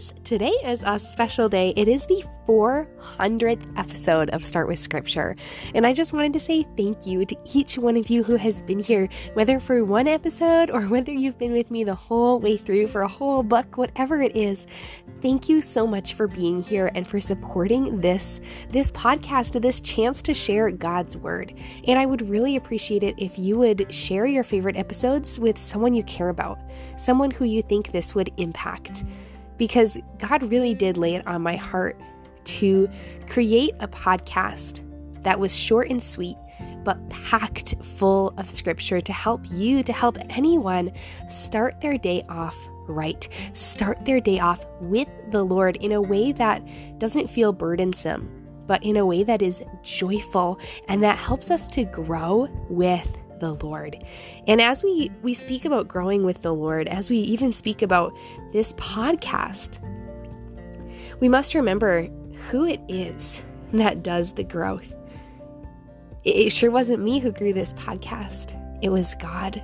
friends! Today is a special day. It is the 400th episode of Start with Scripture. And I just wanted to say thank you to each one of you who has been here, whether for one episode or whether you've been with me the whole way through for a whole book, whatever it is. Thank you so much for being here and for supporting this this podcast, this chance to share God's word. And I would really appreciate it if you would share your favorite episodes with someone you care about, someone who you think this would impact. Because God really did lay it on my heart to create a podcast that was short and sweet, but packed full of scripture to help you, to help anyone start their day off right. Start their day off with the Lord in a way that doesn't feel burdensome, but in a way that is joyful and that helps us to grow with the Lord. And as we we speak about growing with the Lord, as we even speak about this podcast, we must remember who it is that does the growth. It sure wasn't me who grew this podcast. It was God.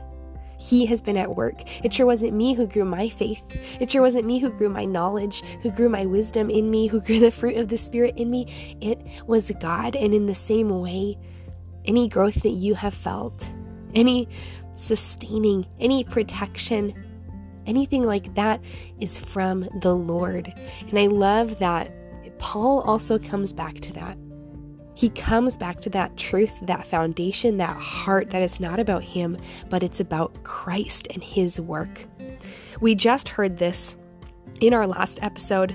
He has been at work. It sure wasn't me who grew my faith. It sure wasn't me who grew my knowledge, who grew my wisdom in me, who grew the fruit of the Spirit in me. It was God. And in the same way, any growth that you have felt, any sustaining, any protection, anything like that is from the Lord. And I love that Paul also comes back to that. He comes back to that truth, that foundation, that heart that it's not about him, but it's about Christ and his work. We just heard this in our last episode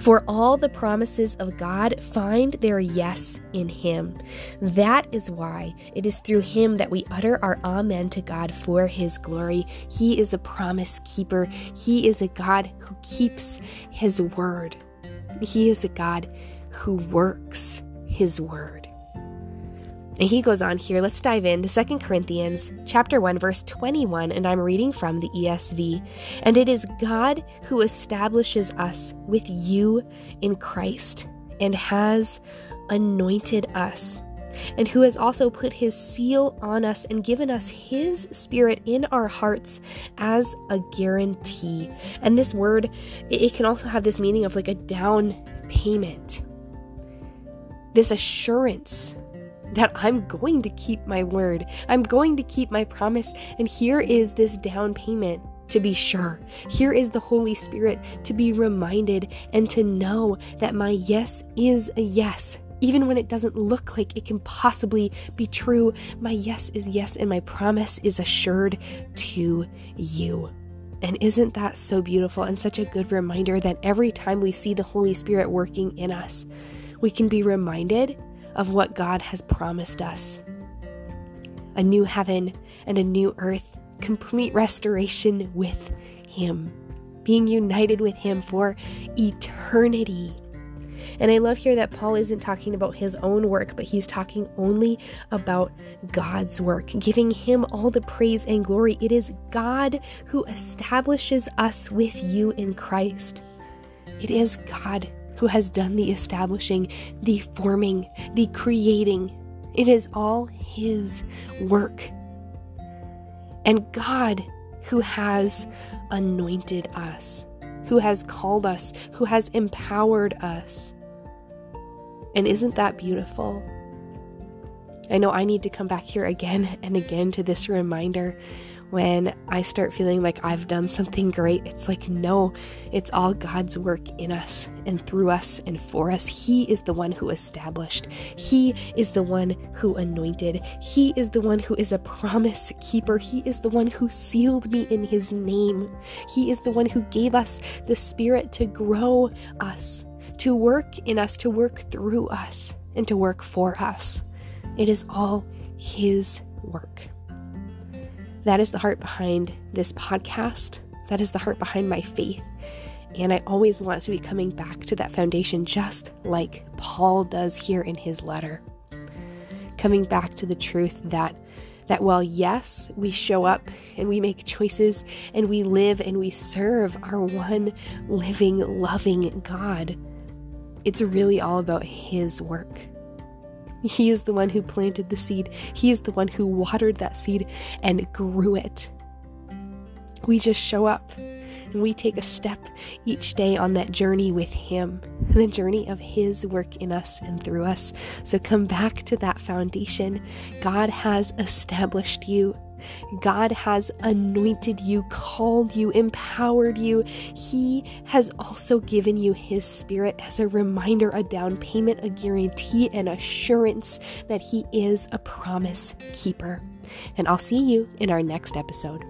for all the promises of God find their yes in Him. That is why it is through Him that we utter our Amen to God for His glory. He is a promise keeper, He is a God who keeps His word. He is a God who works His word. And he goes on here. Let's dive into 2 Corinthians chapter 1 verse 21 and I'm reading from the ESV. And it is God who establishes us with you in Christ and has anointed us and who has also put his seal on us and given us his spirit in our hearts as a guarantee. And this word, it can also have this meaning of like a down payment, this assurance that I'm going to keep my word. I'm going to keep my promise. And here is this down payment to be sure. Here is the Holy Spirit to be reminded and to know that my yes is a yes. Even when it doesn't look like it can possibly be true, my yes is yes and my promise is assured to you. And isn't that so beautiful and such a good reminder that every time we see the Holy Spirit working in us, we can be reminded of what God has promised us a new heaven and a new earth, complete restoration with Him, being united with Him for eternity. And I love here that Paul isn't talking about his own work, but he's talking only about God's work, giving him all the praise and glory. It is God who establishes us with you in Christ. It is God who has done the establishing, the forming, the creating. It is all His work. And God, who has anointed us, who has called us, who has empowered us. And isn't that beautiful? I know I need to come back here again and again to this reminder when I start feeling like I've done something great, it's like, no, it's all God's work in us and through us and for us. He is the one who established, He is the one who anointed, He is the one who is a promise keeper, He is the one who sealed me in His name, He is the one who gave us the Spirit to grow us, to work in us, to work through us, and to work for us. It is all His work. That is the heart behind this podcast. That is the heart behind my faith. And I always want to be coming back to that foundation, just like Paul does here in his letter. Coming back to the truth that that while yes, we show up and we make choices and we live and we serve our one living, loving God, it's really all about His work. He is the one who planted the seed, He is the one who watered that seed and grew it. We just show up and we take a step each day on that journey with Him, the journey of His work in us and through us. So come back to that foundation. God has established you. God has anointed you, called you, empowered you. He has also given you His Spirit as a reminder, a down payment, a guarantee, an assurance that He is a promise keeper. And I'll see you in our next episode.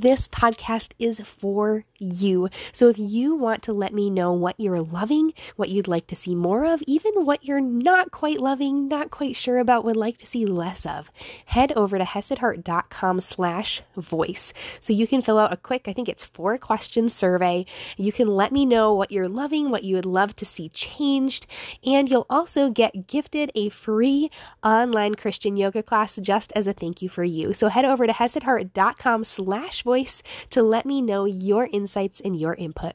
This podcast is for you. So if you want to let me know what you're loving, what you'd like to see more of, even what you're not quite loving, not quite sure about, would like to see less of, head over to hesedheart.com slash voice. So you can fill out a quick, I think it's four question survey. You can let me know what you're loving, what you would love to see changed, and you'll also get gifted a free online Christian yoga class just as a thank you for you. So head over to hesedheart.com slash voice to let me know your insights and your input.